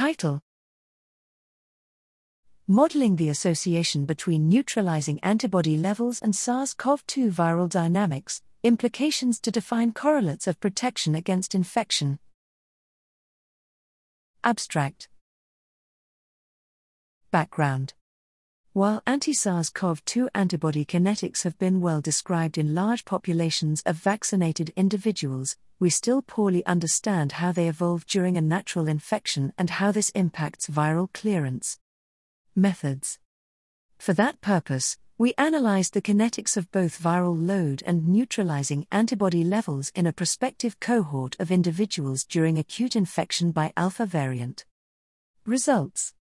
Title. Modeling the association between neutralizing antibody levels and SARS CoV 2 viral dynamics, implications to define correlates of protection against infection. Abstract. Background While anti SARS CoV 2 antibody kinetics have been well described in large populations of vaccinated individuals, we still poorly understand how they evolve during a natural infection and how this impacts viral clearance. Methods For that purpose, we analyzed the kinetics of both viral load and neutralizing antibody levels in a prospective cohort of individuals during acute infection by alpha variant. Results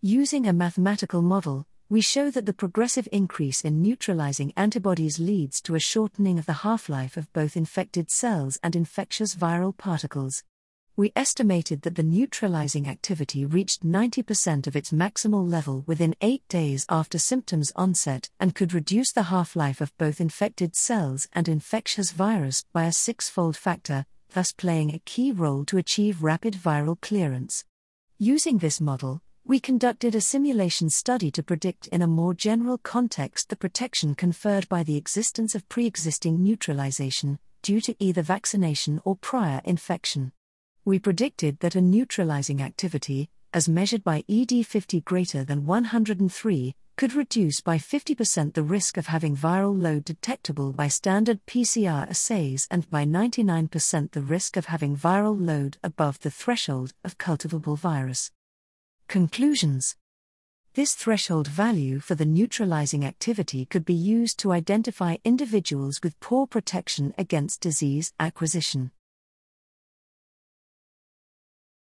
Using a mathematical model, we show that the progressive increase in neutralizing antibodies leads to a shortening of the half life of both infected cells and infectious viral particles. We estimated that the neutralizing activity reached 90% of its maximal level within 8 days after symptoms onset and could reduce the half life of both infected cells and infectious virus by a six fold factor, thus playing a key role to achieve rapid viral clearance. Using this model, we conducted a simulation study to predict in a more general context the protection conferred by the existence of pre existing neutralization, due to either vaccination or prior infection. We predicted that a neutralizing activity, as measured by ED50 greater than 103, could reduce by 50% the risk of having viral load detectable by standard PCR assays and by 99% the risk of having viral load above the threshold of cultivable virus. Conclusions This threshold value for the neutralizing activity could be used to identify individuals with poor protection against disease acquisition.